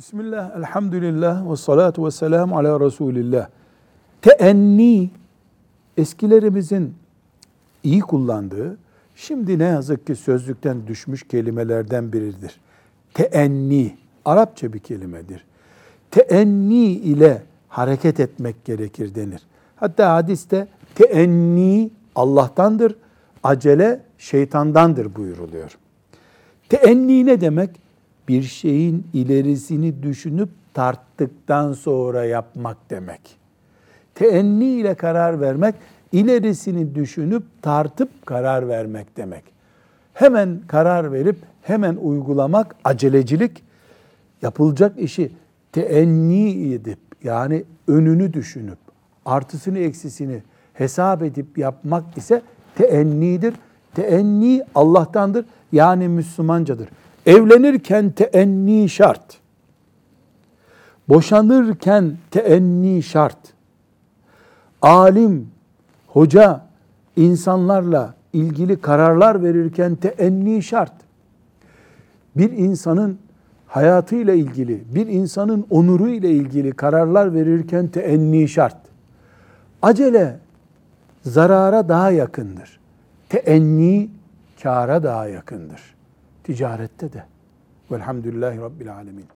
Bismillah, elhamdülillah ve salatu ve selamu ala Resulillah. Teenni eskilerimizin iyi kullandığı, şimdi ne yazık ki sözlükten düşmüş kelimelerden biridir. Teenni, Arapça bir kelimedir. Teenni ile hareket etmek gerekir denir. Hatta hadiste teenni Allah'tandır, acele şeytandandır buyuruluyor. Teenni ne demek? Bir şeyin ilerisini düşünüp tarttıktan sonra yapmak demek. Teenni ile karar vermek, ilerisini düşünüp tartıp karar vermek demek. Hemen karar verip hemen uygulamak acelecilik, yapılacak işi teenni edip yani önünü düşünüp artısını eksisini hesap edip yapmak ise teennidir. Teenni Allah'tandır yani Müslümancadır. Evlenirken teenni şart. Boşanırken teenni şart. Alim, hoca insanlarla ilgili kararlar verirken teenni şart. Bir insanın hayatıyla ilgili, bir insanın onuru ile ilgili kararlar verirken teenni şart. Acele zarara daha yakındır. Teenni kâra daha yakındır. Ticarette de. Velhamdülillahi Rabbil Alemin.